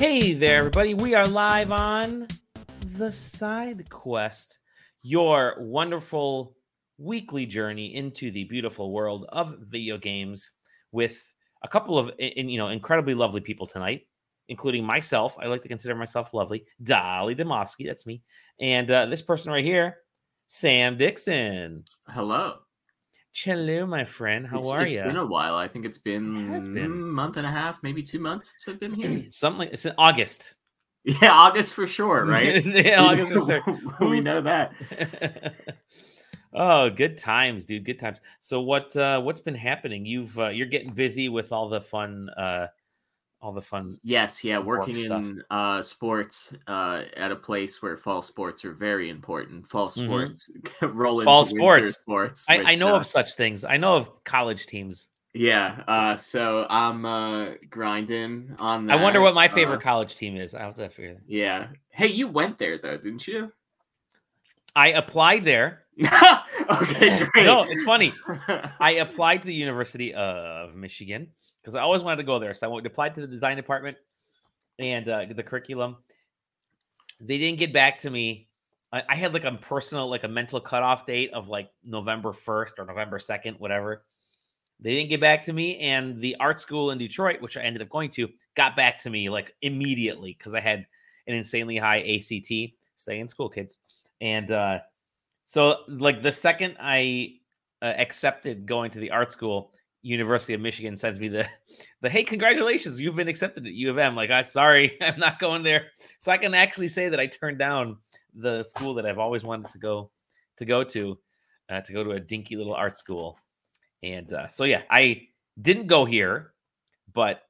Hey there, everybody. We are live on The Side Quest, your wonderful weekly journey into the beautiful world of video games with a couple of you know incredibly lovely people tonight, including myself. I like to consider myself lovely. Dali Demovsky, that's me. And uh, this person right here, Sam Dixon. Hello. Hello, my friend. How it's, are it's you? It's been a while. I think it's been, It been. a month and a half, maybe two months since I've been here. Something like it's in August. yeah, August for sure, right? yeah, August for sure. we know that. oh, good times, dude. Good times. So what uh what's been happening? You've uh, you're getting busy with all the fun uh all the fun Yes, yeah, Work working in uh, sports uh, at a place where fall sports are very important. Fall Mhm. sports roll into Fall sports. sports. I, which, I know uh, of such things. I know of college teams. Yeah, uh, so I'm uh, grinding on that. I wonder what my uh, favorite college team is. I'll have to figure that. yeah. Hey, you went there though, didn't you? I applied there. okay, great. No, it's funny. I applied to the University of Michigan because I always wanted to go there. So I went applied to the design department and uh, the curriculum. They didn't get back to me. I, I had like a personal, like a mental cutoff date of like November 1st or November 2nd, whatever. They didn't get back to me. And the art school in Detroit, which I ended up going to, got back to me like immediately because I had an insanely high ACT. Stay in school, kids. And uh, so, like, the second I uh, accepted going to the art school, University of Michigan sends me the the hey, congratulations, you've been accepted at U of M. Like, I sorry, I'm not going there. So I can actually say that I turned down the school that I've always wanted to go to go to, uh, to go to a dinky little art school. And uh, so yeah, I didn't go here, but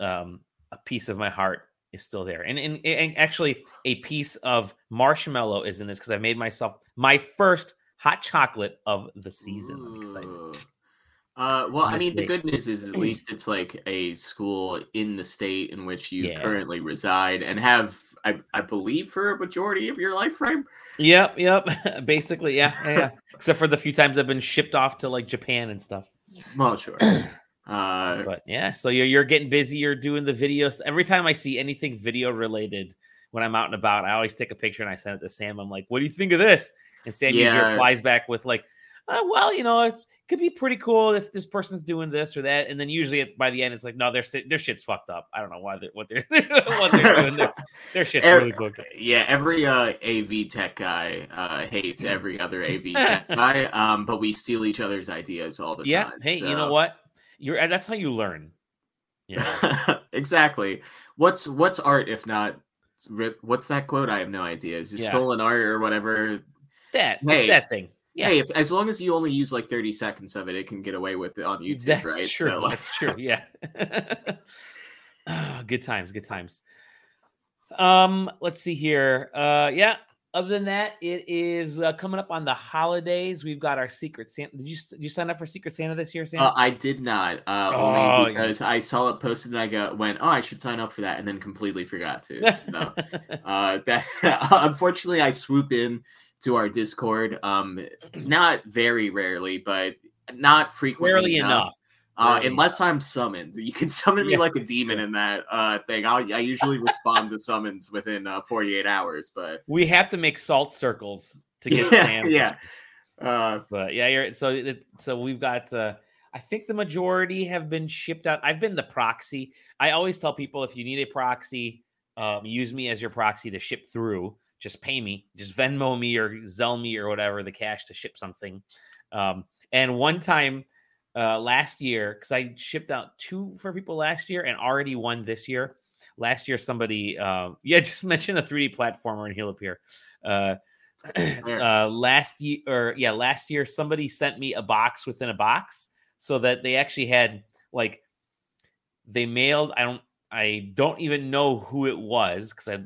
um, a piece of my heart is still there. And and, and actually, a piece of marshmallow is in this because I made myself my first hot chocolate of the season. I'm excited. Uh, well, I mean, the good news is at least it's like a school in the state in which you Yeah. currently reside and have, I, I believe, for a majority of your life frame. Yep, yep. Basically, yeah, yeah, yeah. Except for the few times I've been shipped off to like Japan and stuff. Well, sure. Uh, But yeah, so you're you're getting busy. You're doing the videos. Every time I see anything video related when I'm out and about, I always take a picture and I send it to Sam. I'm like, "What do you think of this?" And Sam usually replies back with like, uh, "Well, you know, could be pretty cool if this person's doing this or that." And then usually at- by the end, it's like, "No, their their shit's fucked up. I don't know why they're what they're what they're doing. Their, their shit's Er- really fucked up." yeah, every uh, AV tech guy uh, hates every other AV tech guy, um, but we steal each other's ideas all the Yeah. time. Hey, you know what? You're that's how you learn. Yeah. exactly. What's what's art if not rip? What's that quote? I have no idea. Is it Yeah. stolen art or whatever? that Hey, that thing. Yeah. Hey, if, as long as you only use like thirty seconds of it, it can get away with it on YouTube, right? That's right? true. So, That's true. Yeah. Ah, good times. Good times. Um, let's see here. Uh, yeah. Other than that, it is uh, coming up on the holidays. We've got our Secret Santa. Did you did you sign up for Secret Santa this year, Sam? Uh, I did not, uh, Oh, only yeah. because I saw it posted and I go, went, oh, I should sign up for that, and then completely forgot to. So, uh, that unfortunately, I swoop in to our Discord, um, not very rarely, but not frequently Rarely enough. Uh, Rarely unless I'm summoned, you can summon me Yeah. like a demon in that uh, thing. I'll, I usually respond to summons within uh, 48 hours, but we have to make salt circles to get yeah, yeah. Uh, But yeah, you're so it, so we've got uh I think the majority have been shipped out. I've been the proxy. I always tell people if you need a proxy, um, use me as your proxy to ship through. Just pay me, just Venmo me or Zelle me or whatever the cash to ship something. Um, and one time uh, last year, because I shipped out two for people last year and already one this year. Last year, somebody, uh, yeah, just mention a 3D platformer and he'll appear. Uh, uh, last year, or yeah, last year, somebody sent me a box within a box so that they actually had like they mailed. I don't, I don't even know who it was because I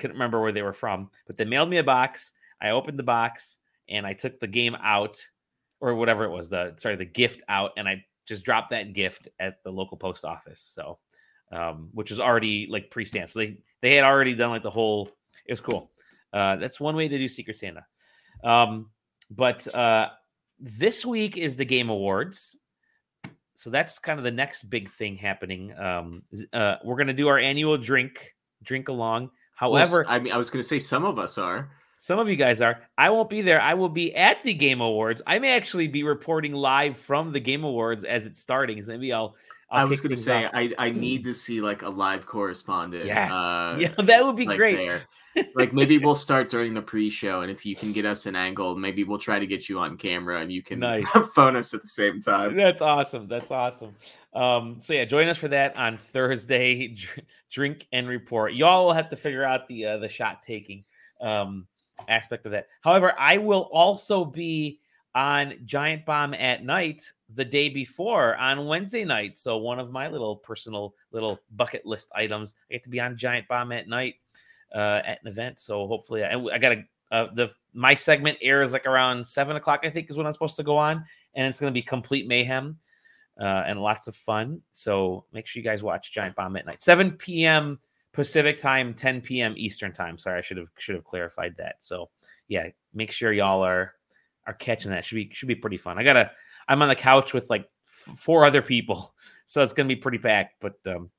couldn't remember where they were from, but they mailed me a box. I opened the box and I took the game out or whatever it was, the sorry, the gift out, and I just dropped that gift at the local post office. So, um, which was already like pre-stamped. So they they had already done like the whole. It was cool. Uh, that's one way to do Secret Santa. Um, but uh, this week is the Game Awards. So that's kind of the next big thing happening. Um, uh, we're going to do our annual drink drink along. However, well, I mean, I was going to say some of us are. Some of you guys are. I won't be there. I will be at the Game Awards. I may actually be reporting live from the Game Awards as it's starting. So maybe I'll. I'll i was going to say I, I need to see like a live correspondent. Yes, uh, yeah, that would be like great. There like maybe we'll start during the pre-show and if you can get us an angle maybe we'll try to get you on camera and you can nice. phone us at the same time. That's awesome that's awesome. Um so yeah join us for that on thursday. Drink and report. Y'all will have to figure out the uh, the shot taking um aspect of that. However i will also be on giant bomb at night the day before on wednesday night. So one of my little personal little bucket list items. I get to be on giant bomb at night uh, at an event. So hopefully, I, I got a uh, the my segment airs like around seven o'clock. I think is when I'm supposed to go on, and it's going to be complete mayhem uh, and lots of fun. So make sure you guys watch Giant Bomb at night, 7 p.m. Pacific time, 10 p.m. Eastern time. Sorry, I should have should have clarified that. So yeah, make sure y'all are are catching that. Should be should be pretty fun. I gotta. I'm on the couch with like f- four other people, so it's gonna be pretty packed. But um,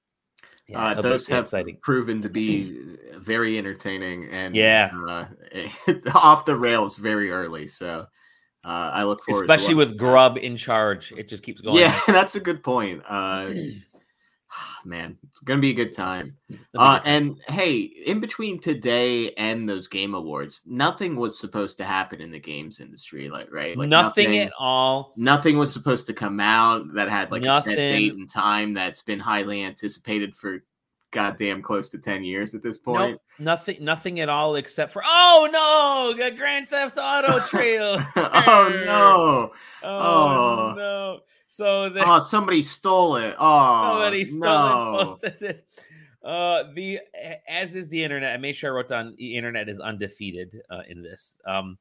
yeah, uh, those have exciting. proven to be very entertaining and yeah, uh, off the rails very early. So uh, I look forward, especially with Grubb in charge. It just keeps going. Yeah, that's a good point. Man, it's gonna be a good time. Uh, and hey, in between today and those game awards, nothing was supposed to happen in the games industry, like right? Like nothing, nothing at all. Nothing was supposed to come out that had like nothing. a set date and time that's been highly anticipated for goddamn close to 10 years at this point. Nope, nothing nothing at all except for oh no, Grand Theft Auto trail. oh no. Oh, oh, no. So the, oh, somebody stole it. Oh, somebody stole no. it, posted it. Uh, the as is the internet. I made sure I wrote down the internet is undefeated uh, in this. Um,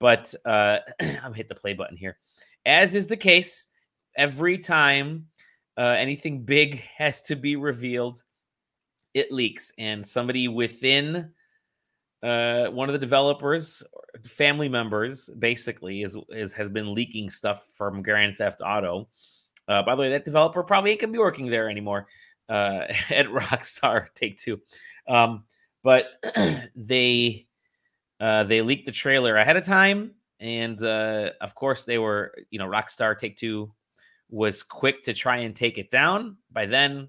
but uh, I'm hit the play button here. As is the case, every time uh, anything big has to be revealed, it leaks, and somebody within uh, one of the developers, family members, basically is, is has been leaking stuff from Grand Theft Auto. Uh, by the way, that developer probably ain't gonna be working there anymore uh, at Rockstar Take Two. Um, but they uh, they leaked the trailer ahead of time, and uh, of course they were, you know, Rockstar Take Two was quick to try and take it down. By then,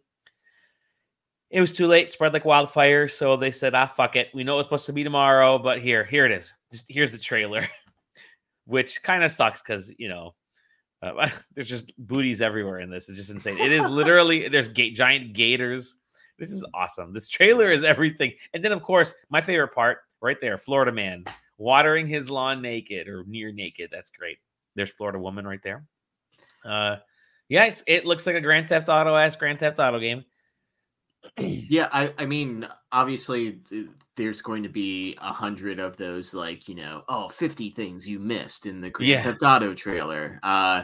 it was too late, spread like wildfire. So they said, ah, fuck it. We know it was supposed to be tomorrow, but here, here it is. Just here's the trailer, which kind of sucks because, you know, uh, there's just booties everywhere in this. It's just insane. It is literally, there's ga- giant gators. This is awesome. This trailer is everything. And then, of course, my favorite part right there Florida man watering his lawn naked or near naked. That's great. There's Florida woman right there. Uh, yeah, it's, it looks like a Grand Theft Auto ass Grand Theft Auto game yeah, I, I mean, obviously, there's going to be a hundred of those, like you know, oh, 50 things you missed in the Grand yeah. Theft Auto trailer. Uh,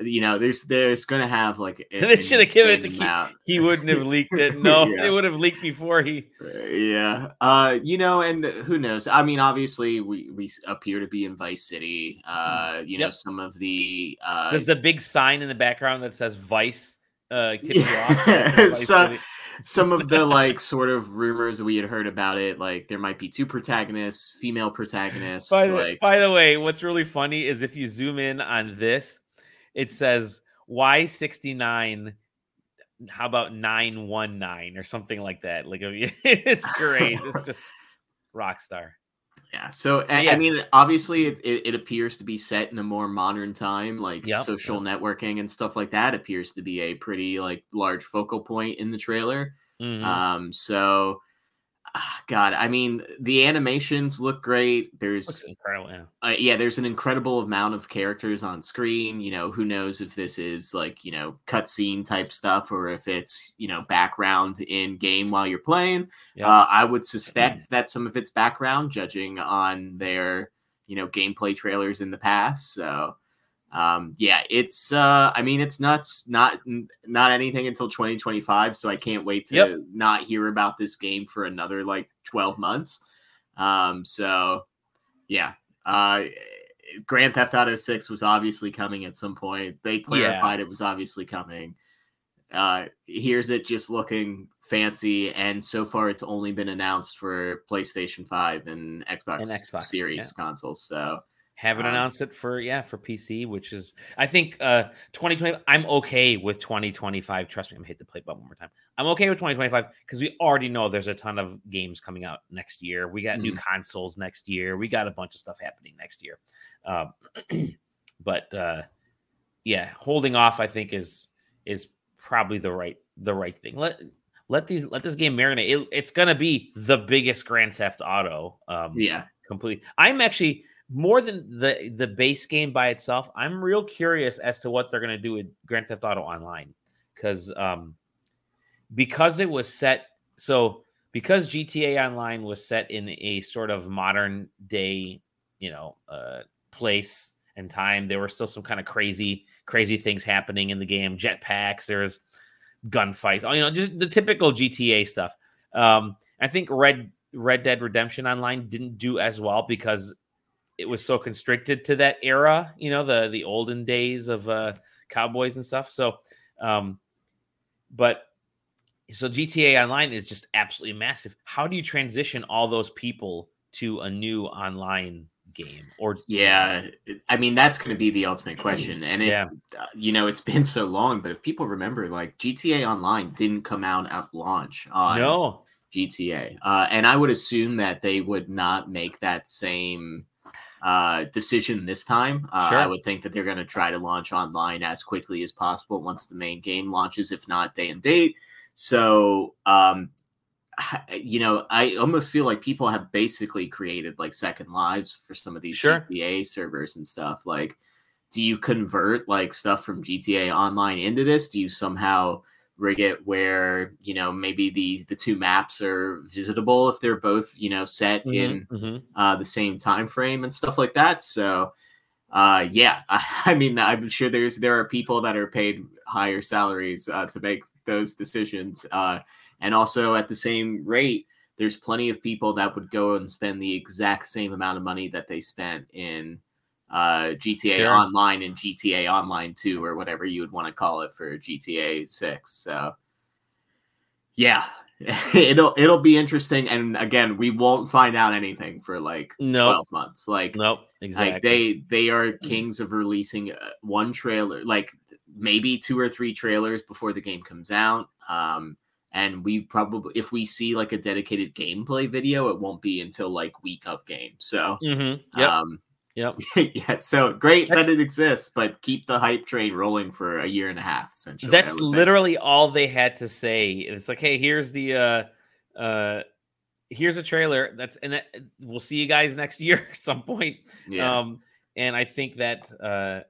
you know, there's there's going to have like they should have given it to Keith. He wouldn't have leaked it. No, yeah. it would have leaked before he. Uh, yeah, uh, you know, and who knows? I mean, obviously, we we appear to be in Vice City. Uh, you know, some of the uh, there's the big sign in the background that says Vice. Uh, tip yeah. so, some of the like sort of rumors we had heard about it, like there might be two protagonists, female protagonists. By, like... by the way, what's really funny is if you zoom in on this, it says Y69 how about 919 or something like that like it's great it's just rock star yeah. So yeah. I mean, obviously, it, it, appears to be set in a more modern time, like yep. social yep. networking and stuff like that. Appears to be a pretty like large focal point in the trailer. Mm-hmm. Um. So God, I mean, the animations look great. There's incredible. Yeah. Uh, yeah, there's an incredible amount of characters on screen. You know, who knows if this is like you know cutscene type stuff or if it's you know background in game while you're playing. Yeah. Uh, I would suspect that some of it's background, judging on their you know gameplay trailers in the past. So um, yeah, it's uh, I mean, it's nuts. Not not anything until 2025, so I can't wait to yep. not hear about this game for another like 12 months. Um, so yeah, uh, Grand Theft Auto 6 was obviously coming at some point. They clarified yeah. it was obviously coming. uh, here's it just looking fancy, and so far it's only been announced for PlayStation Five and Xbox, And Xbox, Series yeah. consoles. So Haven't announced it for yeah for PC, which is I think uh 2020. I'm okay with 2025. Trust me, I'm gonna hit the play button one more time. I'm okay with 2025 because we already know there's a ton of games coming out next year. We got new consoles next year. We got a bunch of stuff happening next year. Um, but uh, yeah, holding off I think is is probably the right the right thing. Let let these let this game marinate. It, it's gonna be the biggest Grand Theft Auto. Um, yeah, completely. I'm actually more than the the base game by itself. I'm real curious as to what they're going to do with Grand Theft Auto Online because um because it was set so because GTA Online was set in a sort of modern day, you know, uh place and time. There were still some kind of crazy crazy things happening in the game. Jetpacks, there's gunfights, all you know, just the typical GTA stuff. Um I think Red Red Dead Redemption Online didn't do as well because it was so constricted to that era, you know, the the olden days of uh cowboys and stuff. So um but so GTA Online is just absolutely massive. How do you transition all those people to a new online game or yeah. I mean, that's going to be the ultimate question. And if Yeah. uh, you know, it's been so long, but if people remember, like GTA Online didn't come out at launch on no GTA. Uh, and I would assume that they would not make that same uh, decision this time. Uh, Sure. I would think that they're going to try to launch online as quickly as possible once the main game launches, if not day and date. So, um, you know, I almost feel like people have basically created like second lives for some of these Sure. GTA servers and stuff. Like, do you convert like stuff from GTA Online into this? Do you somehow rig it where you know maybe the the two maps are visitable if they're both you know set Mhm, in mhm. uh, the same time frame and stuff like that. So, uh, yeah, I, I mean, I'm sure there's there are people that are paid higher salaries uh, to make those decisions, uh, and also at the same rate, there's plenty of people that would go and spend the exact same amount of money that they spent in uh, GTA Sure. Online and GTA Online Two or whatever you would want to call it for GTA Six. So, yeah. it'll it'll be interesting and again we won't find out anything for like Nope. 12 months like Nope, exactly. like they they are kings of releasing uh, one trailer like maybe two or three trailers before the game comes out um and we probably if we see like a dedicated gameplay video it won't be until like week of game so Mhm, Yep. um yep. yeah so great That's- that it exists but keep the hype train rolling for a year and a half essentially That's would think. literally all they had to say. It's like, hey, here's the uh uh here's a trailer. That's and that, we'll see you guys next year at some point. yeah Um and I think that uh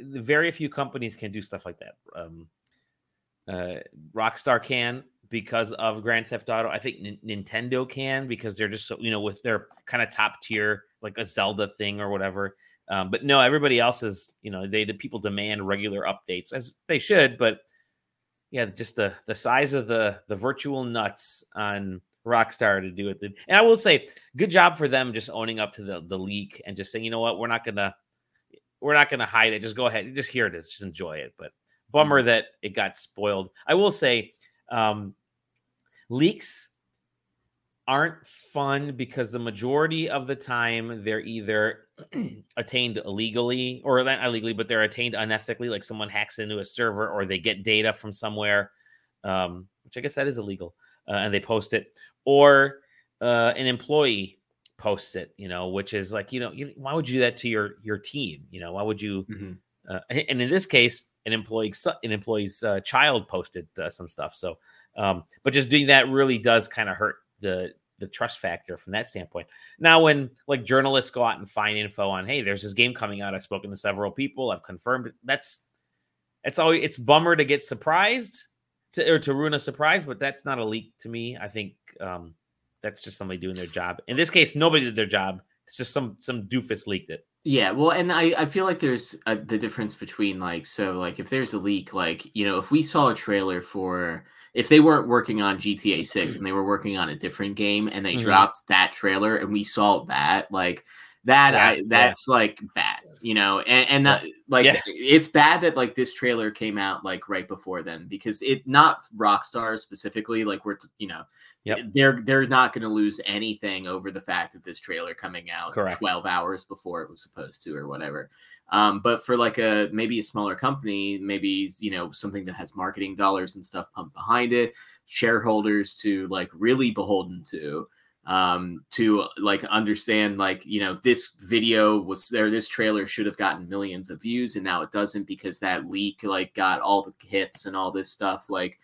very few companies can do stuff like that. Um uh Rockstar can because of Grand Theft Auto. I think N- Nintendo can because they're just so you know with their kind of top tier like a Zelda thing or whatever. Um, but no, everybody else is, you know, they the people demand regular updates as they should, but yeah, just the the size of the the virtual nuts on Rockstar to do it. And I will say, good job for them just owning up to the the leak and just saying, you know what, we're not gonna we're not gonna hide it. Just go ahead, just here it is, just enjoy it. But bummer that it got spoiled. I will say, um, leaks aren't fun because the majority of the time they're either attained illegally or not illegally, but they're attained unethically, like someone hacks into a server or they get data from somewhere, um, which I guess that is illegal, uh, and they post it, or uh, an employee posts it, you know, which is like, you know, you, why would you do that to your your team? You know, why would you? Mhm. Uh, and in this case, an employee an employee's uh, child posted uh, some stuff. So, um, but just doing that really does kind of hurt the the trust factor from that standpoint. Now, when like journalists go out and find info on, hey, there's this game coming out. I've spoken to several people. I've confirmed it. That's it's always it's bummer to get surprised to or to ruin a surprise, but that's not a leak to me. I think um, that's just somebody doing their job. In this case, nobody did their job. It's just some some doofus leaked it. Yeah, well, and I, I feel like there's a, the difference between like so like if there's a leak, like you know, if we saw a trailer for if they weren't working on GTA Six and they were working on a different game and they Mhm. dropped that trailer and we saw that like that Yeah, I yeah. that's like bad, you know, and and that, Like Yeah. it's bad that like this trailer came out like right before then because it not Rockstar specifically like we're you know Yep. they're they're not going to lose anything over the fact of this trailer coming out Correct. 12 hours before it was supposed to or whatever. Um, but for like a maybe a smaller company, maybe you know something that has marketing dollars and stuff pumped behind it, shareholders to like really beholden to um to like understand like you know this video was there this trailer should have gotten millions of views and now it doesn't because that leak like got all the hits and all this stuff like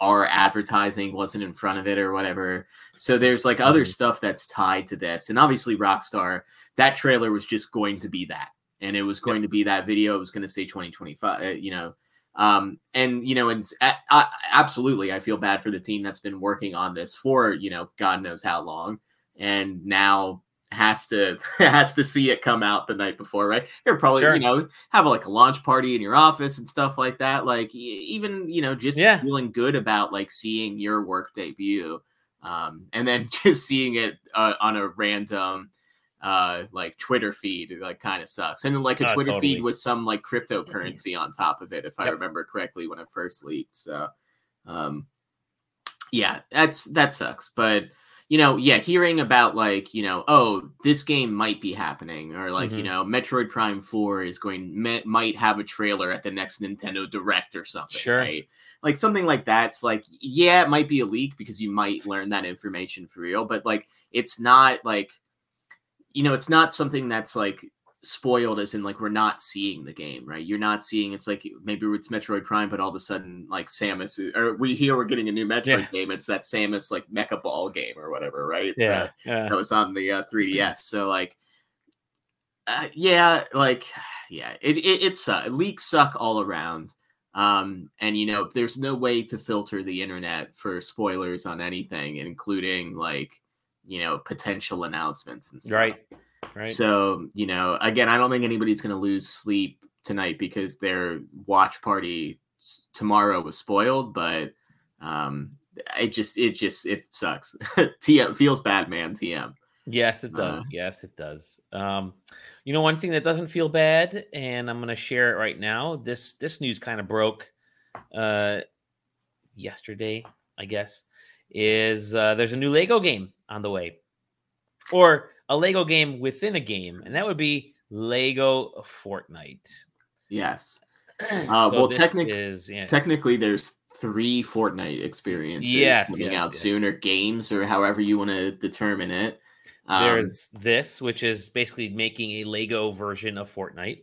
our advertising wasn't in front of it or whatever. So there's like other Mhm. stuff that's tied to this. And obviously rockstar that trailer was just going to be that. And it was going to be that video. It was going to say 2025 uh, you know. Um and you know and s- a- a- absolutely i feel bad for the team that's been working on this for you know god knows how long. And now has to has to see it come out the night before right You're probably Sure. you know have like a launch party in your office and stuff like that like even you know just Yeah. feeling good about like seeing your work debut um and then just seeing it uh, on a random uh like twitter feed it like kind of sucks and like a Oh, twitter totally. feed with some like cryptocurrency on top of it if i remember correctly when it first leaked so um yeah that's that sucks but you know yeah hearing about like you know oh this game might be happening or like you Mhm. know metroid prime 4 is going me- might have a trailer at the next nintendo direct or something Sure. right like something like that's like yeah it might be a leak because you might learn that information for real but like it's not like you know it's not something that's like spoiled as in like we're not seeing the game right you're not seeing it's like maybe it's metroid prime but all of a sudden like samus is, or we hear we're getting a new metroid Yeah. game it's that samus like mecha ball game or whatever right Yeah. that, yeah. that was on the uh, 3ds so like uh, yeah like yeah it, it it's uh, leaks suck all around um and you know there's no way to filter the internet for spoilers on anything including like you know potential announcements and stuff Right. Right. so, you know, again, I don't think anybody's going to lose sleep tonight because their watch party tomorrow was spoiled, but um it just it just it sucks. TM feels bad, man, TM. Yes, it does. Uh, yes, it does. Um, you know, one thing that doesn't feel bad, and I'm going to share it right now. This this news kind of broke uh, yesterday, I guess. Is uh, there's a new Lego game on the way, or a Lego game within a game, and that would be Lego Fortnite. Yes. Uh, so well, this technic- yeah, Technically there's three Fortnite experiences Yes, coming yes, out yes. soon or games or however you want to determine it. Um, there's this, which is basically making a Lego version of Fortnite.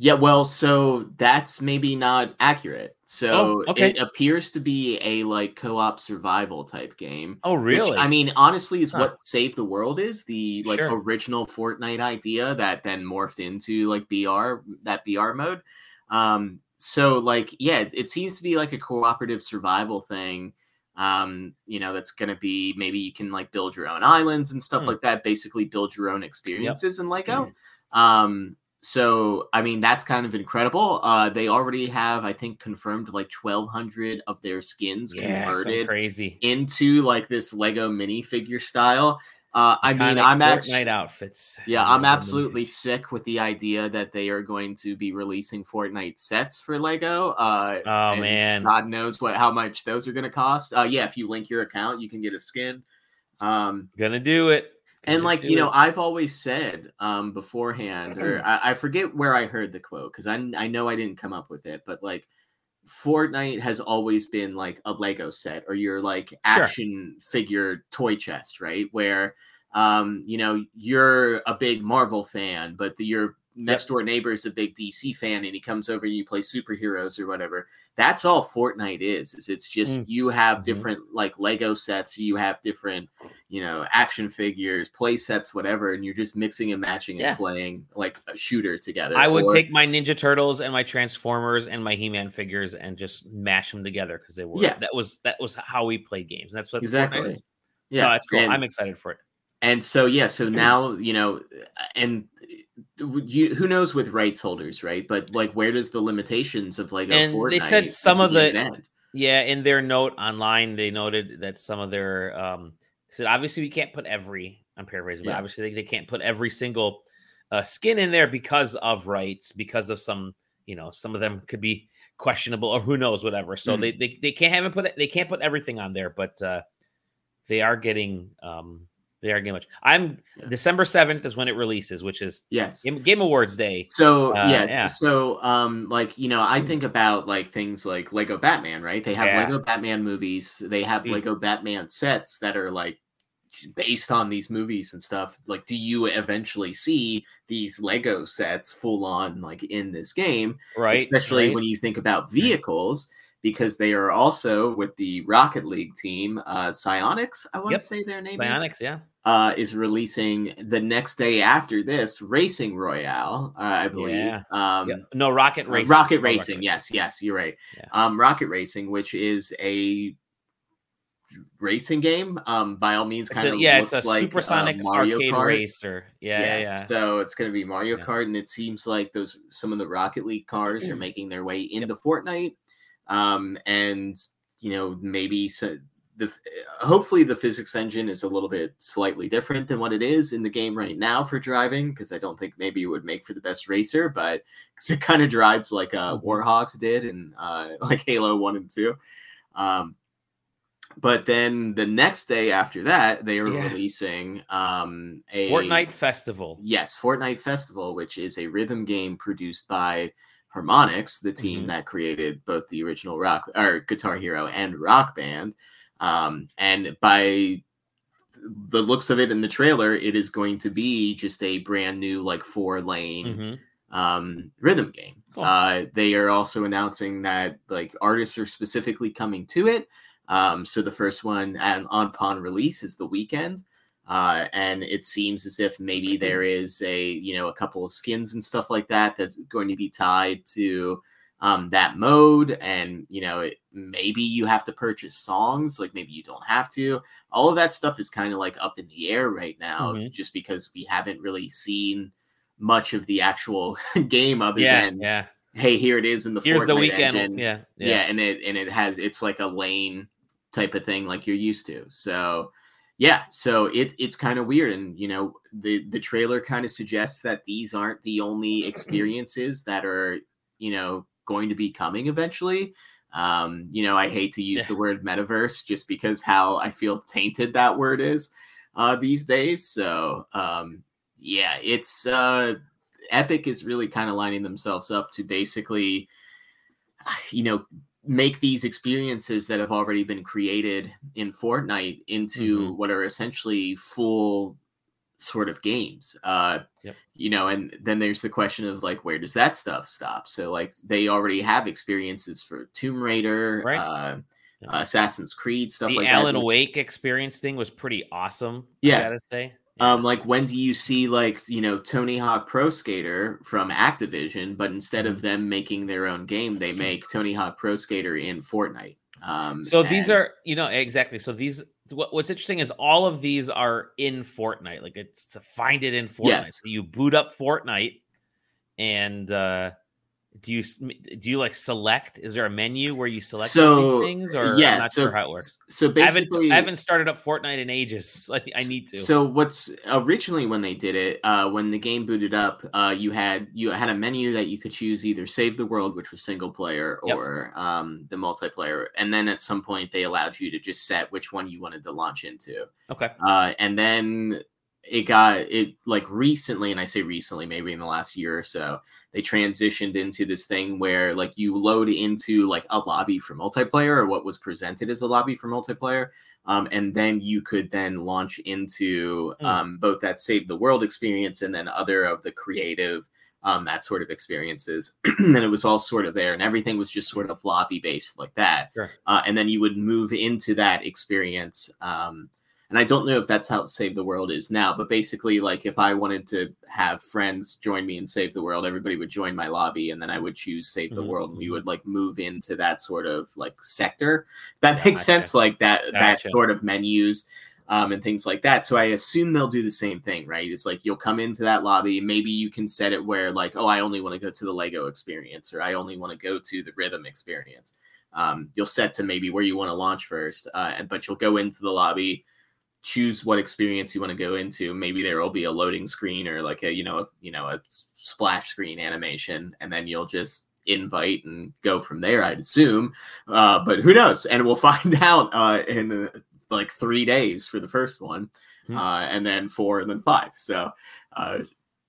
Yeah, well, so that's maybe not accurate. So Oh, okay. it appears to be a like co-op survival type game. Oh, which, really? I mean, honestly, is Huh. what Save the World is the like Sure. original Fortnite idea that then morphed into like BR that BR mode. Um, so like, yeah, it, it seems to be like a cooperative survival thing. Um, you know, that's gonna be maybe you can like build your own islands and stuff Hmm. like that. Basically, build your own experiences in Lego. Um, so I mean that's kind of incredible. Uh, they already have, I think, confirmed like twelve hundred of their skins yeah, converted crazy. into like this Lego minifigure style. Uh, I mean, I'm Fortnite actually, outfits. yeah, I'm absolutely movies. sick with the idea that they are going to be releasing Fortnite sets for Lego. Uh, Oh man, God knows what how much those are going to cost. Uh, yeah, if you link your account, you can get a skin. Um, gonna do it. And like you know it. i've always said um beforehand or I, I forget where i heard the quote because I, I know i didn't come up with it but like fortnite has always been like a lego set or your like action figure toy chest right? Where um you know you're a big marvel fan but the, your next door neighbor is a big dc fan and he comes over and you play superheroes or whatever that's all fortnite is is it's just Mm. you have Mhm. different like lego sets you have different you know, action figures, play sets, whatever, and you're just mixing and matching and playing like a shooter together. I would or- take my Ninja Turtles and my Transformers and my He-Man figures and just mash them together because they were. Yeah. that was that was how we played games. That's what Fortnite exactly. is. Yeah, no, that's cool. And, I'm excited for it. and so yeah, so now you know, and you who knows with rights holders, right? But like, where does the limitations of Lego And Fortnite they said some of the- end? Yeah, in their note online, they noted that some of their um said obviously we can't put every I'm paraphrasing, but obviously they, they can't put every single uh, skin in there because of rights, because of some, you know, some of them could be questionable or who knows, whatever. So Mhm. they, they they can't have it put they can't put everything on there, but uh, they are getting um they are getting much. I'm. December seventh is when it releases, which is Yes. Game, Game Awards Day. So Uh, yes, yeah. so um, like you know, I think about like things like Lego Batman, right? They have Yeah. Lego Batman movies. They have Mm. Lego Batman sets that are like based on these movies and stuff. Like, do you eventually see these Lego sets full on like in this game? Right. Especially right? when you think about vehicles. Because they are also with the Rocket League team, uh, Psyonix, I want Yep. to say their name is Bionics, yeah. uh, is releasing the next day after this Racing Royale, uh, I believe. Yeah. Um, yeah. No, Rocket uh, Racing. Rocket Racing, yes, yes, you're right. Yeah. Um, Rocket Racing, which is a racing game. Um, by all means, kind of yeah, it's a like supersonic uh, Mario arcade Kart. racer. Yeah, yeah, yeah. So it's going to be Mario Yeah. Kart, and it seems like those some of the Rocket League cars are making their way into Fortnite. Um, and you know maybe so the hopefully the physics engine is a little bit slightly different than what it is in the game right now for driving because I don't think maybe it would make for the best racer, but because it kind of drives like uh, Mhm. Warhawks did and uh, like Halo One and Two. Um, but then the next day after that, they are Yeah. releasing um, a Fortnite Festival. Yes, Fortnite Festival, which is a rhythm game produced by Harmonix, the team Mhm. that created both the original Rock or Guitar Hero and Rock Band. Um, and by the looks of it in the trailer, it is going to be just a brand new, like four lane Mhm. um, rhythm game. Cool. Uh, they are also announcing that like artists are specifically coming to it. Um, so the first one and on upon release is the Weeknd. Uh, and it seems as if maybe there is a you know a couple of skins and stuff like that that's going to be tied to um, that mode and you know it, maybe you have to purchase songs like maybe you don't have to all of that stuff is kind of like up in the air right now Mhm. just because we haven't really seen much of the actual game other Yeah, than yeah. hey here it is in the Here's the Fortnite weekend. engine. Yeah, yeah yeah. and it and it has it's like a lane type of thing like you're used to so yeah so it it's kind of weird and you know the the trailer kind of suggests that these aren't the only experiences that are you know going to be coming eventually um you know i hate to use Yeah. the word metaverse just because how i feel tainted that word is uh these days so um yeah it's uh epic is really kind of lining themselves up to basically you know make these experiences that have already been created in Fortnite into what are essentially full sort of games. Uh Yep. you know, and then there's the question of like where does that stuff stop? So like they already have experiences for Tomb Raider, Right. uh Yep. Assassin's Creed stuff the like Alan that. Wake experience thing was pretty awesome. Yeah. I gotta say. Um, like when do you see like you know Tony Hawk Pro Skater from Activision, but instead Mm-hmm. of them making their own game, they make Tony Hawk Pro Skater in Fortnite. Um, so these are, you know, exactly. So these, what, what's interesting is all of these are in Fortnite. Like it's to find it in Fortnite. Yes. So you boot up Fortnite, and uh do you do you like select? Is there a menu where you select all So, these things, or yeah, I'm not so- sure how it works. so I haven't, basically I haven't started up Fortnite in ages. Like I need to. So what's originally when they did it, uh, when the game booted up, uh, you had you had a menu that you could choose either save the world, which was single player, Yep. or um, the multiplayer, and then at some point they allowed you to just set which one you wanted to launch into. okay. Uh, and then it got it like recently, and I say recently, maybe in the last year or so, they transitioned into this thing where like you load into like a lobby for multiplayer or what was presented as a lobby for multiplayer. Um, and then you could then launch into Hmm. um, both that save the world experience and then other of the creative um, that sort of experiences. and it was all sort of there, and everything was just sort of lobby based like that. Sure. Uh, and then you would move into that experience. Um, and I don't know if that's how Save the World is now, but basically, like if I wanted to have friends join me in Save the World, everybody would join my lobby, and then I would choose Save the Mhm, World, and we mhm. would like move into that sort of like sector. That makes Gotcha. sense, like that that sort of menus um, and things like that. So I assume they'll do the same thing, right? It's like you'll come into that lobby, maybe you can set it where like, oh, I only want to go to the Lego experience, or I only want to go to the rhythm experience. Um, you'll set to maybe where you want to launch first, uh, and but you'll go into the lobby choose what experience you want to go into. Maybe there will be a loading screen or like a you know a, you know a splash screen animation, and then you'll just invite and go from there. I'd assume, uh, but who knows? And we'll find out uh, in uh, like three days for the first one, hmm. uh, and then four, and then five. So uh,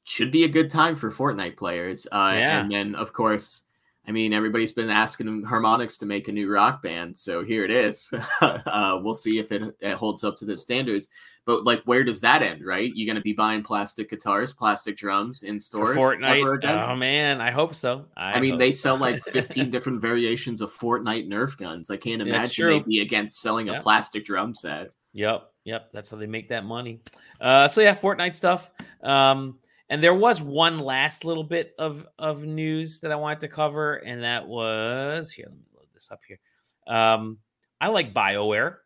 should be a good time for Fortnite players. Uh, yeah. And then of course I mean, everybody's been asking Harmonix to make a new rock band, so here it is. uh, we'll see if it, it, holds up to the standards. But like, where does that end? Right? You're gonna be buying plastic guitars, plastic drums in stores. For Fortnite. Oh man, I hope so. I, I mean, they so. sell like 15 different variations of Fortnite Nerf guns. I can't imagine they'd be against selling yep. a plastic drum set. Yep, yep. That's how they make that money. Uh, so yeah, Fortnite stuff. Um, and there was one last little bit of of news that I wanted to cover, and that was here. Let me load this up here. Um, I like Bioware,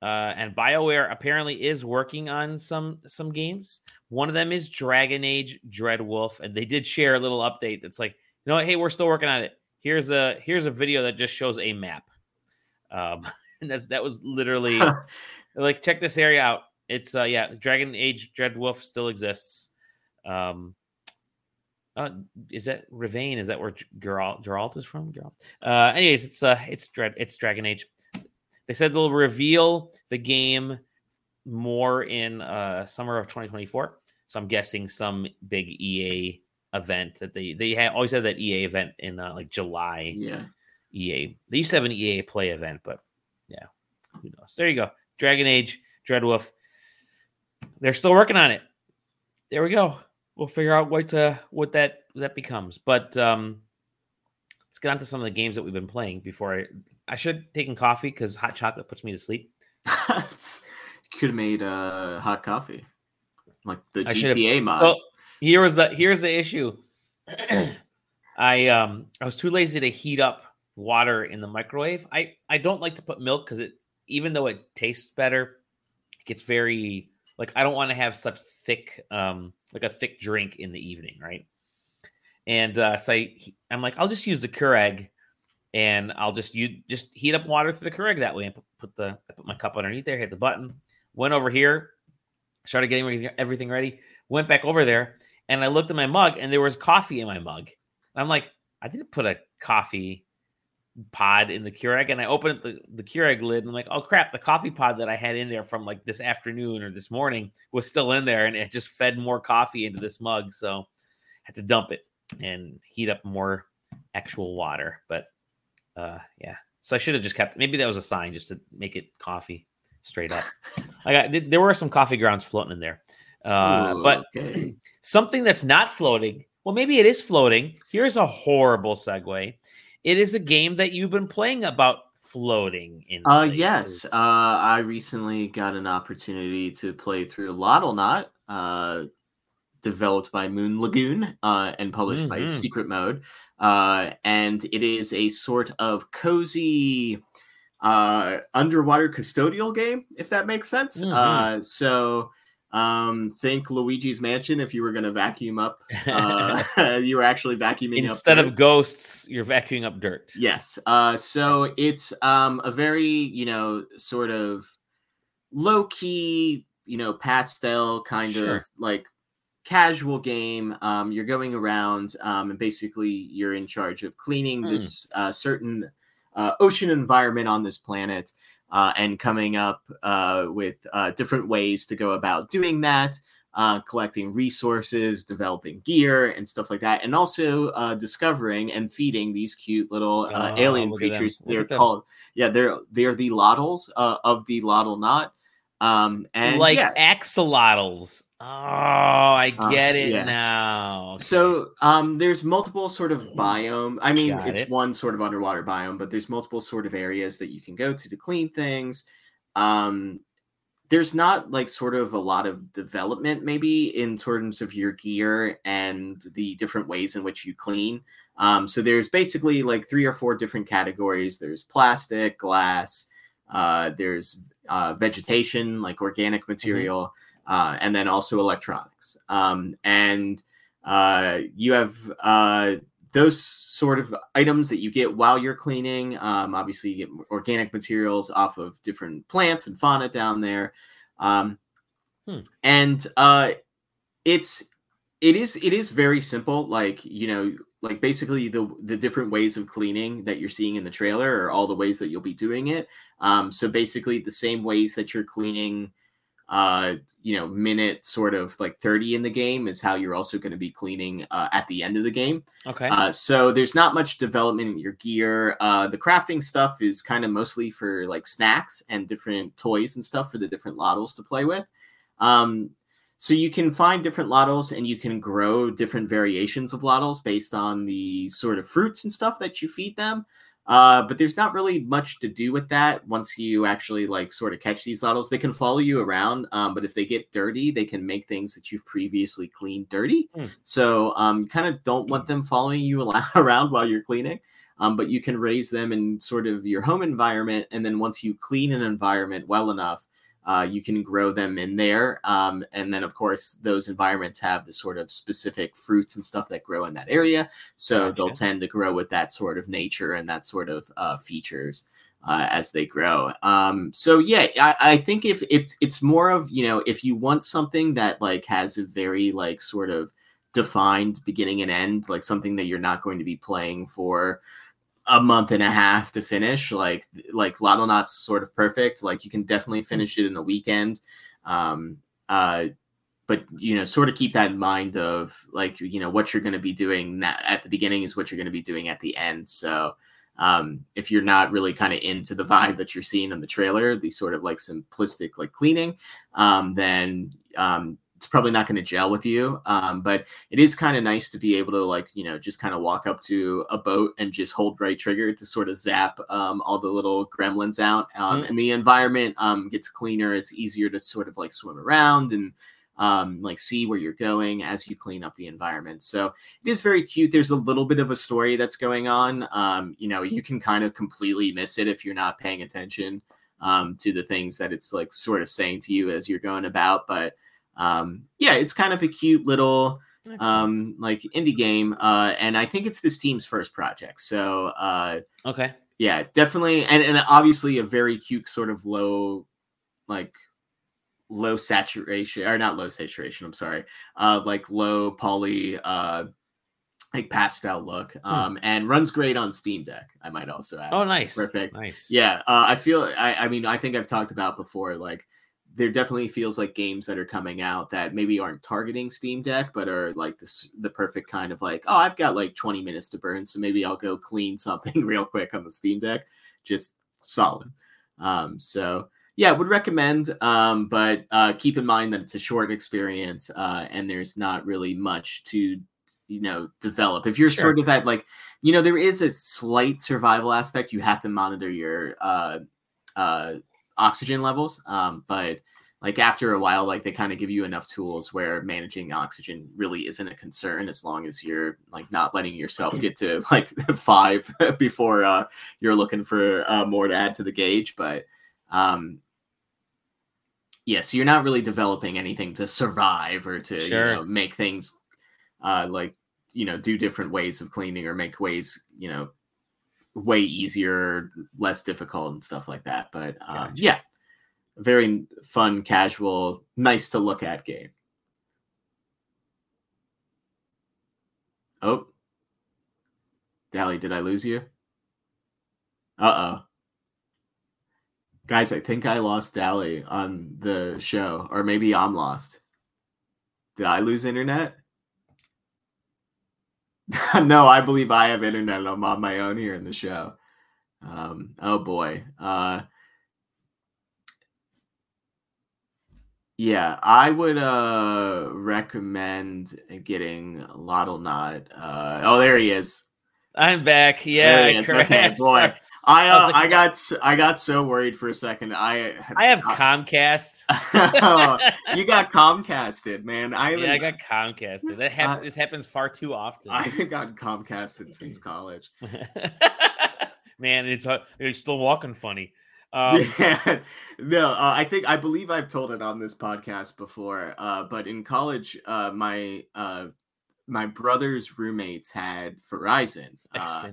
uh, and Bioware apparently is working on some some games. One of them is Dragon Age Dreadwolf, and they did share a little update that's like, you know, hey, we're still working on it. Here's a here's a video that just shows a map. Um, and that's that was literally like check this area out. It's uh yeah, Dragon Age Dreadwolf still exists. Um, uh, is that Rivain? Is that where Geralt, Geralt is from? Geralt. Uh, anyways, it's uh, it's Dread, it's Dragon Age. They said they'll reveal the game more in uh, summer of 2024. So I'm guessing some big EA event that they they had always had that EA event in uh, like July. Yeah. EA. They used to have an EA Play event, but yeah, who knows? There you go. Dragon Age, Dreadwolf. They're still working on it. There we go we'll figure out what uh, what that that becomes. But um, let's get on to some of the games that we've been playing before I I should have taken coffee because hot chocolate puts me to sleep. Could have made uh, hot coffee, like the I GTA mod. Well, here was the here's the issue. I um I was too lazy to heat up water in the microwave. I I don't like to put milk because it even though it tastes better, it gets very like I don't want to have such thick, um, like a thick drink in the evening, right? And uh, so I, I'm like, I'll just use the Keurig, and I'll just you just heat up water through the Keurig that way, and put the I put my cup underneath there, hit the button, went over here, started getting everything ready, went back over there, and I looked at my mug, and there was coffee in my mug. And I'm like, I didn't put a coffee pod in the Keurig and I opened the, the Keurig lid and I'm like, oh crap, the coffee pod that I had in there from like this afternoon or this morning was still in there and it just fed more coffee into this mug. So I had to dump it and heat up more actual water. But uh yeah. So I should have just kept maybe that was a sign just to make it coffee straight up. I got there were some coffee grounds floating in there. Uh Ooh, but okay. something that's not floating, well, maybe it is floating. Here's a horrible segue it is a game that you've been playing about floating in. Uh, yes. Uh, I recently got an opportunity to play through Loddlenaut, uh, developed by Moon Lagoon uh, and published mm-hmm. by Secret Mode. Uh, and it is a sort of cozy uh, underwater custodial game, if that makes sense. Mm-hmm. Uh, so um, think Luigi's Mansion. If you were going to vacuum up, uh, you were actually vacuuming instead of ghosts. You're vacuuming up dirt. Yes. Uh, so it's um a very you know sort of low key, you know, pastel kind sure. of like casual game. Um, you're going around, um, and basically you're in charge of cleaning mm. this uh, certain uh, ocean environment on this planet uh, and coming up uh, with uh, different ways to go about doing that, uh, collecting resources, developing gear, and stuff like that, and also uh, discovering and feeding these cute little uh, oh, alien creatures. They're called, yeah, they're they're the Loddles of the Loddlenaut. Um, and like yeah. axolotls. Oh, I uh, get uh, it yeah. now. Okay. So, um, there's multiple sort of biome. I mean, Got it's it. one sort of underwater biome, but there's multiple sort of areas that you can go to to clean things. Um, there's not like sort of a lot of development maybe in terms of your gear and the different ways in which you clean. Um, so there's basically like three or four different categories. There's plastic, glass. Uh, there's uh, vegetation, like organic mm-hmm. material, mm-hmm. uh, and then also electronics. Um, and uh, you have uh, those sort of items that you get while you're cleaning. Um, obviously, you get organic materials off of different plants and fauna down there. Um, Hmm. and uh, it's it is it is very simple. Like you know, like basically the the different ways of cleaning that you're seeing in the trailer are all the ways that you'll be doing it. Um, so basically the same ways that you're cleaning uh you know minute sort of like 30 in the game is how you're also going to be cleaning uh, at the end of the game Okay. uh, so there's not much development in your gear. Uh, the crafting stuff is kind of mostly for like snacks and different toys and stuff for the different lottos to play with. Um, so you can find different Loddles and you can grow different variations of Loddles based on the sort of fruits and stuff that you feed them. Uh, but there's not really much to do with that once you actually like sort of catch these Loddles. They can follow you around, um, but if they get dirty, they can make things that you've previously cleaned dirty. Hmm. So um, you kind of don't want them following you around while you're cleaning. Um, but you can raise them in sort of your home environment, and then once you clean an environment well enough, uh, you can grow them in there. Um, and then, of course, those environments have the sort of specific fruits and stuff that grow in that area. So they'll tend to grow with that sort of nature and that sort of uh, features uh, as they grow. Um, so yeah, I, I think if it's it's more of you know if you want something that like has a very like sort of defined beginning and end, like something that you're not going to be playing for a month and a half to finish like like Loddlenaut's sort of perfect. Like you can definitely finish it in a weekend. Um uh but you know sort of keep that in mind of like you know what you're going to be doing at the beginning is what you're going to be doing at the end. So um if you're not really kind of into the vibe that you're seeing in the trailer the sort of like simplistic like cleaning um then um it's probably not going to gel with you um but it is kind of nice to be able to like you know just kind of walk up to a boat and just hold right trigger to sort of zap um, all the little gremlins out um, Mhm. and the environment um, gets cleaner. It's easier to sort of like swim around and um, like see where you're going as you clean up the environment. So it is very cute. There's a little bit of a story that's going on. Um, you know you can kind of completely miss it if you're not paying attention um, to the things that it's like sort of saying to you as you're going about but um, yeah it's kind of a cute little um like indie game uh and i think it's this team's first project so uh okay. yeah definitely and and obviously a very cute sort of low like low saturation or not low saturation i'm sorry uh like low poly uh like pastel look um and runs great on steam deck i might also add Hmm. Oh, nice. perfect Nice. yeah, uh, I feel. I, I mean, I think I've talked about before. Like, there definitely feels like games that are coming out that maybe aren't targeting Steam Deck, but are like this the perfect kind of like, oh, I've got like 20 minutes to burn, so maybe I'll go clean something real quick on the Steam Deck. Just solid. Um, so yeah, would recommend. Um, but uh, keep in mind that it's a short experience, uh, and there's not really much to you know develop. If you're Sure. sort of that like you know there is a slight survival aspect you have to monitor your uh uh oxygen levels um but like after a while like they kind of give you enough tools where managing oxygen really isn't a concern as long as you're like not letting yourself get to like five before uh you're looking for uh more to add to the gauge but um yeah so you're not really developing anything to survive or to Sure. you know make things uh like you know do different ways of cleaning or make ways you know way easier less difficult and stuff like that but um Gotcha. yeah very fun casual nice to look at game oh Dali, did I lose you? Uh oh. Guys, I think I lost Dali on the show, or maybe I'm lost. Did I lose internet? no, I believe I have internet. I'm on my own here in the show. Um, oh boy. Uh, yeah, I would uh recommend getting Loddlenaut. Uh, oh, there he is. I'm back. There Yeah. he is. Okay, boy. I I uh, like- I got I got so worried for a second. I I have Comcast. you got Comcasted, man. I yeah, I got Comcasted. That hap- I- this happens far too often. I haven't gotten Comcasted since college. Man, it's uh, it's still walking funny. Um, yeah, no, uh, I think I believe I've told it on this podcast before. Uh, but in college, uh, my uh, my brother's roommates had Verizon. Uh,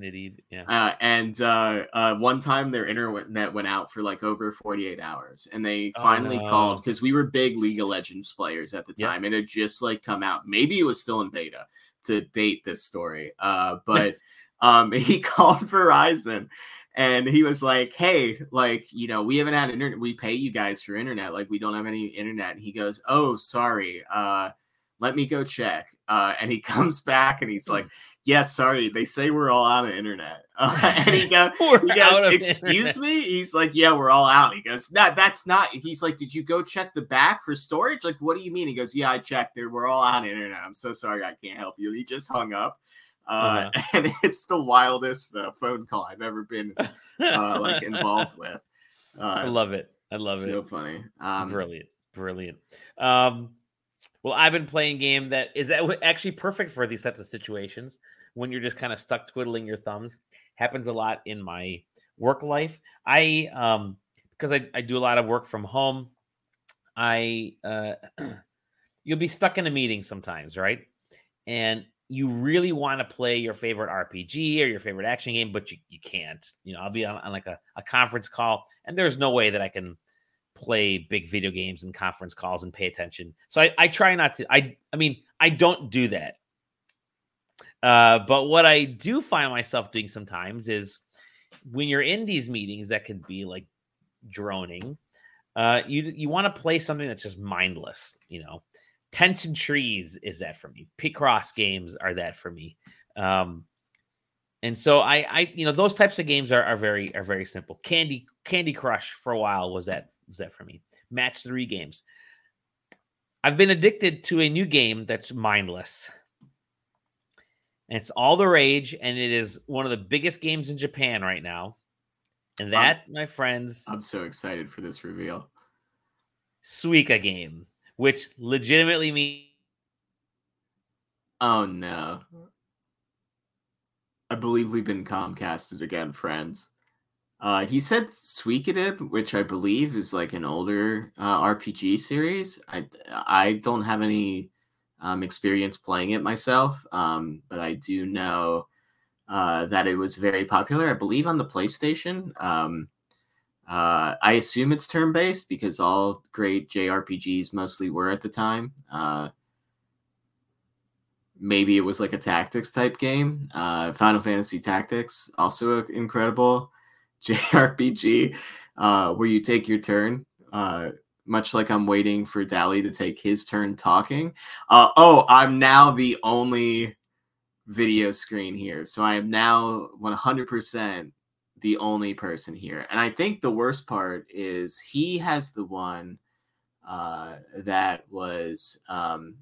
yeah. Uh, and uh, uh, one time their internet went out for like over 48 hours, and they oh, finally oh, no. called because we were big League of Legends players at the time. Yep. It had just like come out. Maybe it was still in beta to date this story. Uh, but um, he called Verizon and he was like, "Hey, like you know, we haven't had internet. We pay you guys for internet. Like we don't have any internet." And he goes, "Oh, sorry. Uh, let me go check." Uh, and he comes back and he's like, "Yeah, sorry. They say we're all out of internet." Uh, and he goes, he goes "Excuse me?" He's like, "Yeah, we're all out." He goes, "No, that's not." He's like, "Did you go check the back for storage?" Like, what do you mean? He goes, "Yeah, I checked. There, we're all out of internet. I'm so sorry, I can't help you." And he just hung up. Uh, uh-huh. and it's the wildest uh, phone call I've ever been uh, like involved with. I uh, love it. I love so it. So funny. Um, brilliant, brilliant. Um, well, I've been playing game that is actually perfect for these types of situations when you're just kind of stuck twiddling your thumbs. Happens a lot in my work life. I um because I, I do a lot of work from home. I uh you'll be stuck in a meeting sometimes, right? And you really want to play your favorite RPG or your favorite action game, but you, you can't. You know, I'll be on, on like a, a conference call, and there's no way that I can play big video games and conference calls and pay attention. So I, I try not to. I I mean, I don't do that. Uh, but what I do find myself doing sometimes is when you're in these meetings that can be like droning, uh, you you want to play something that's just mindless, you know. Tents and Trees is that for me. Picross games are that for me. Um, and so I, I, you know, those types of games are, are very are very simple. Candy Candy Crush for a while was that was that for me. Match three games. I've been addicted to a new game that's mindless. And it's all the rage, and it is one of the biggest games in Japan right now. And that, I'm, my friends, I'm so excited for this reveal. Suika game which legitimately means. Oh no. I believe we've been Comcasted again, friends. Uh, he said Suikoden, which I believe is like an older uh, RPG series. I I don't have any um, experience playing it myself, um, but I do know uh, that it was very popular. I believe on the PlayStation. Um, uh, I assume it's turn based because all great JRPGs mostly were at the time. Uh, maybe it was like a tactics type game. Uh, Final Fantasy Tactics, also incredible JRPG uh, where you take your turn. Uh, much like I'm waiting for Dali to take his turn talking. Uh, oh, I'm now the only video screen here. So I am now 100% the only person here. And I think the worst part is he has the one uh, that was um,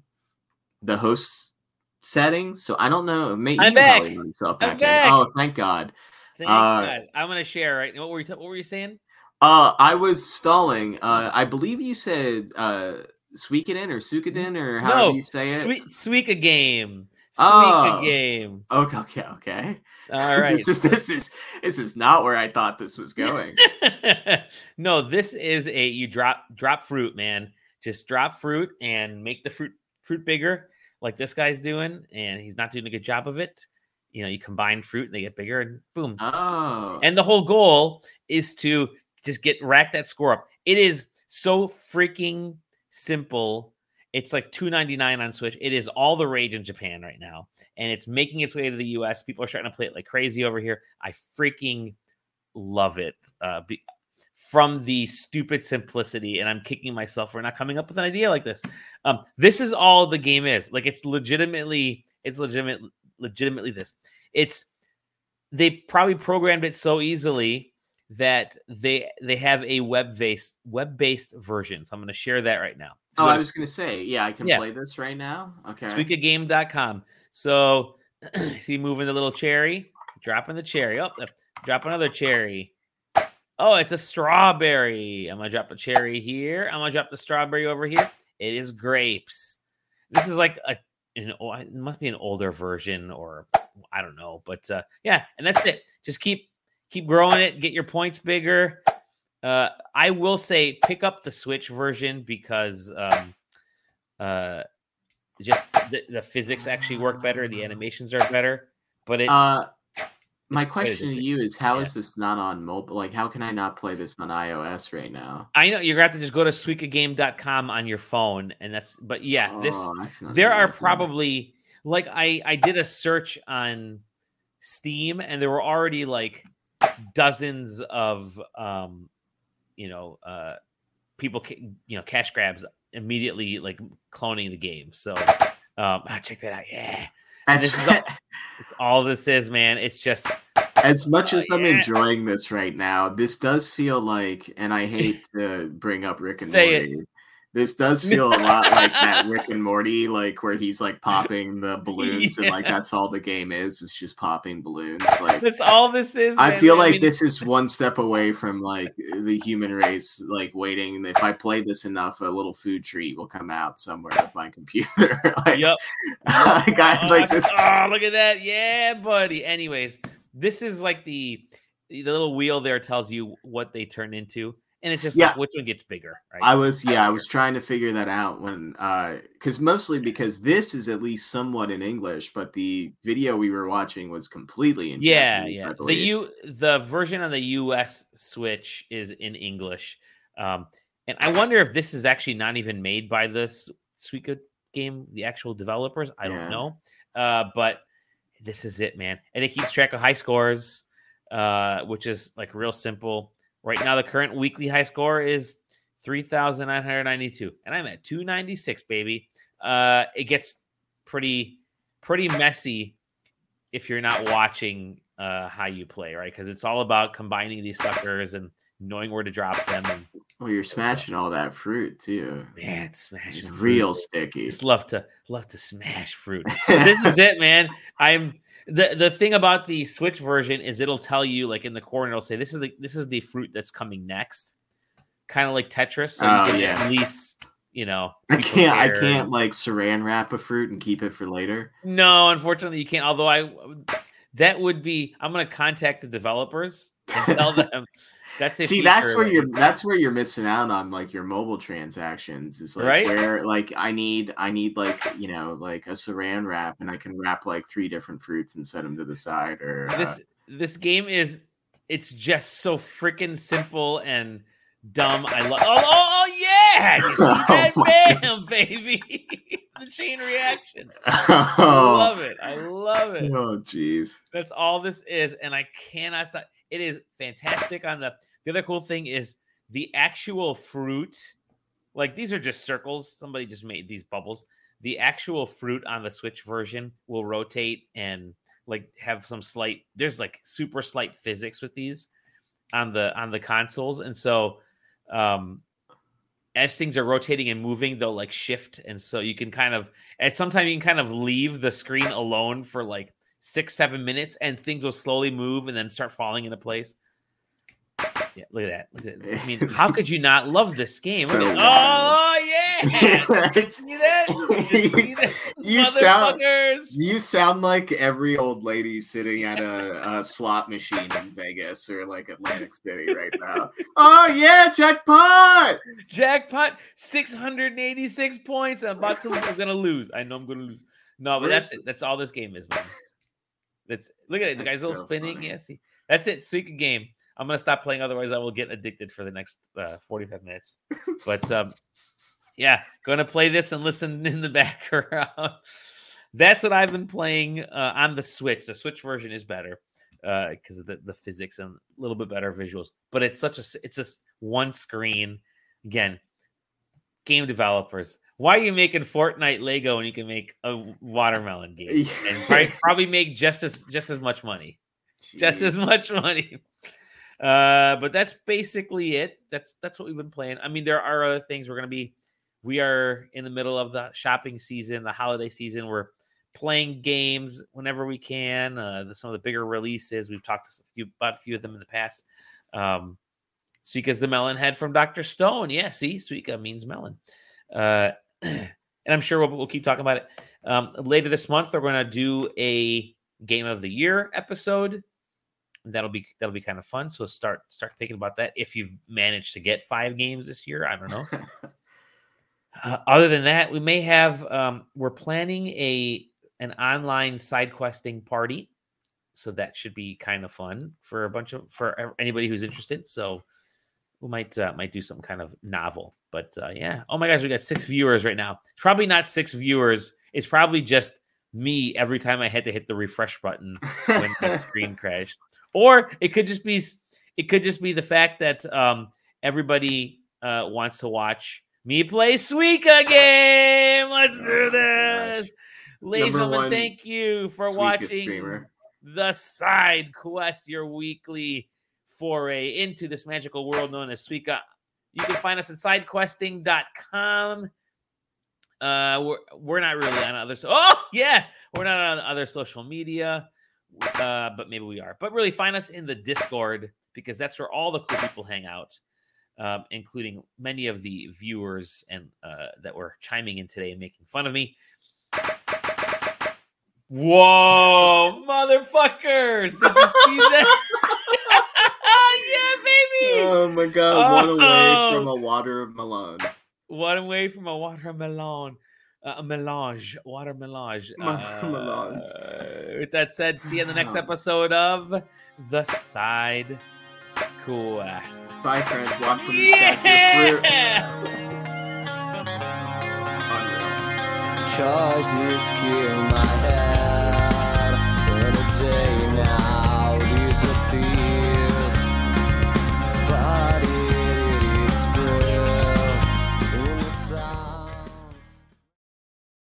the host settings. So I don't know. Maybe I'm back. I'm back. back. Oh, thank God. Thank uh, God. I'm gonna share right. What were you? What were you saying? Uh, I was stalling. Uh, I believe you said uh, Suikoden or Suikoden or how no, you say it. Sweet Suika game. Suika oh. game. Okay, okay, okay. All right. this is this is this is not where I thought this was going. no, this is a you drop drop fruit, man. Just drop fruit and make the fruit fruit bigger, like this guy's doing, and he's not doing a good job of it. You know, you combine fruit and they get bigger, and boom. Oh. And the whole goal is to just get rack that score up. It is so freaking simple it's like 2.99 on Switch. It is all the rage in Japan right now, and it's making its way to the US. People are starting to play it like crazy over here. I freaking love it. Uh, be, from the stupid simplicity, and I'm kicking myself for not coming up with an idea like this. Um, this is all the game is. Like it's legitimately, it's legitimate, legitimately this. It's they probably programmed it so easily that they they have a web based web based version. So I'm going to share that right now. Oh, I was going to say, yeah, I can yeah. play this right now. Okay. Suikagame.com. So, see, moving the little cherry, dropping the cherry. Oh, drop another cherry. Oh, it's a strawberry. I'm gonna drop a cherry here. I'm gonna drop the strawberry over here. It is grapes. This is like a an, it must be an older version or I don't know, but uh, yeah, and that's it. Just keep keep growing it, get your points bigger. Uh, I will say pick up the Switch version because um, uh, just the, the physics actually work better, the animations are better, but it's Uh, my question to you is: How is yeah. this not on mobile? Like, how can I not play this on iOS right now? I know you're gonna have to just go to suikagame.com on your phone, and that's but yeah, this Oh, not there are probably like I I did a search on Steam and there were already like dozens of um you know uh people ca- you know cash grabs immediately like cloning the game. So um ah, check that out. Yeah. As, this is all- All this is man, it's just as much Oh, as I'm yeah. enjoying this right now, this does feel like, and I hate to bring up Rick and Say it. Morty. This does feel a lot like that Rick and Morty, like where he's like popping the balloons, and like that's all the game is. It's just popping balloons. Like that's all this is. I man. feel like this is one step away from like the human race, like waiting. If I play this enough, a little food treat will come out somewhere with my computer. like, Yep. like, I, like this. Oh, look at that. Yeah, buddy. Anyways, this is like the the little wheel there tells you what they turn into. And it's just like Yeah. which one gets bigger, right? I was yeah, I was trying to figure that out when uh because mostly because this is at least somewhat in English, but the video we were watching was completely in yeah, Japanese, yeah. The. U the version on the US Switch is in English. Um, and I wonder if this is actually not even made by this Suika game, the actual developers. I Yeah. don't know. Uh, but this is it, man. And it keeps track of high scores, uh, which is like real simple. Right now, the current weekly high score is 3,992, and I'm at 296, baby. Uh, it gets pretty, pretty messy if you're not watching uh, how you play, right? Because it's all about combining these suckers and knowing where to drop them. And well, you're smashing all that fruit too. man, It's smashing fruit. real sticky. Just love to love to smash fruit. This is it, man. I'm the the thing about the Switch version is it'll tell you like in the corner it'll say this is the this is the fruit that's coming next, kind of like Tetris. So Oh, you can yeah. at least you know. I can't I can't like saran wrap a fruit and keep it for later. No, unfortunately, you can't. Although I that would be I'm going to contact the developers tell them that's See, that's where you're that's where you're missing out on like your mobile transactions. Is like Right? where like I need I need like you know like a saran wrap and I can wrap like three different fruits and set them to the side or uh, this this game is it's just so freaking simple and dumb. I love. Oh, oh, oh, yeah! You see Oh that? my Bam, baby! the chain reaction. oh, I love it. I love it. oh jeez. That's all this is, and I cannot stop. It is fantastic. On the the other cool thing is the actual fruit. Like these are just circles. Somebody just made these bubbles. The actual fruit on the Switch version will rotate and like have some slight. There's like super slight physics with these on the on the consoles, and so um as things are rotating and moving, they'll like shift, and so you can kind of at some time you can kind of leave the screen alone for like six, seven minutes, and things will slowly move and then start falling into place. Yeah, look at that. Look at that. I mean, how could you not love this game? So oh, wild. oh yeah, It's- see that? You see that? You sound- You sound like every old lady sitting at a, a slot machine in Vegas or like Atlantic City right now. oh yeah, jackpot! Jackpot, 686 points. I'm about to lose. I'm gonna lose. I know I'm gonna lose. No, but that's Where's- it. That's all this game is, man. That's look at it. The That's guy's all so spinning. funny. Yeah, see. That's it. Suika game. I'm gonna stop playing, otherwise I will get addicted for the next uh, 45 minutes. But, um, Yeah, gonna play this and listen in the background. That's what I've been playing uh, on the Switch. The Switch version is better because of the, the physics and a little bit better visuals. But it's such a it's just one screen. Again, game developers. Why are you making Fortnite Lego when you can make a watermelon game and probably, probably make just as just as much money? Just as much money. Uh, but that's basically it. That's that's what we've been playing. I mean, there are other things we're gonna be. We are in the middle of the shopping season, the holiday season. We're playing games whenever we can. Uh, the, some of the bigger releases we've talked a few, about a few of them in the past. Um, Suika's the melon head from Doctor Stone. Yeah, see, Suika means melon. Uh, and I'm sure we'll, we'll keep talking about it. Um, later this month, we're going to do a game of the year episode. That'll be that'll be kind of fun. So start start thinking about that. If you've managed to get five games this year, I don't know. Uh, other than that, we may have um, we're planning a an online side questing party, so that should be kind of fun for a bunch of for anybody who's interested. So we might uh, might do some kind of novel. But uh, yeah, oh my gosh, we got six viewers right now. It's probably not six viewers. It's probably just me every time I had to hit the refresh button when the screen crashed. Or it could just be it could just be the fact that um, everybody uh, wants to watch me play Suika game. Let's do oh this. Ladies and gentlemen, thank you for watching streamer. the side quest, your weekly foray into this magical world known as Suika. You can find us at sidequesting.com. Uh, we're we're not really on other. So- oh yeah, we're not on other social media, uh, but maybe we are. But really, find us in the Discord because that's where all the cool people hang out, um, including many of the viewers and uh, that were chiming in today and making fun of me. Whoa, motherfuckers! Did you see that? Oh my god, one oh. away from a watermelon. One away from a watermelon. Uh, a melange, water melange. Melange. Uh, with that said, see you in the next episode of The Side Quest. Bye, friends. Watch for these yeah! Choices kill my head. Now,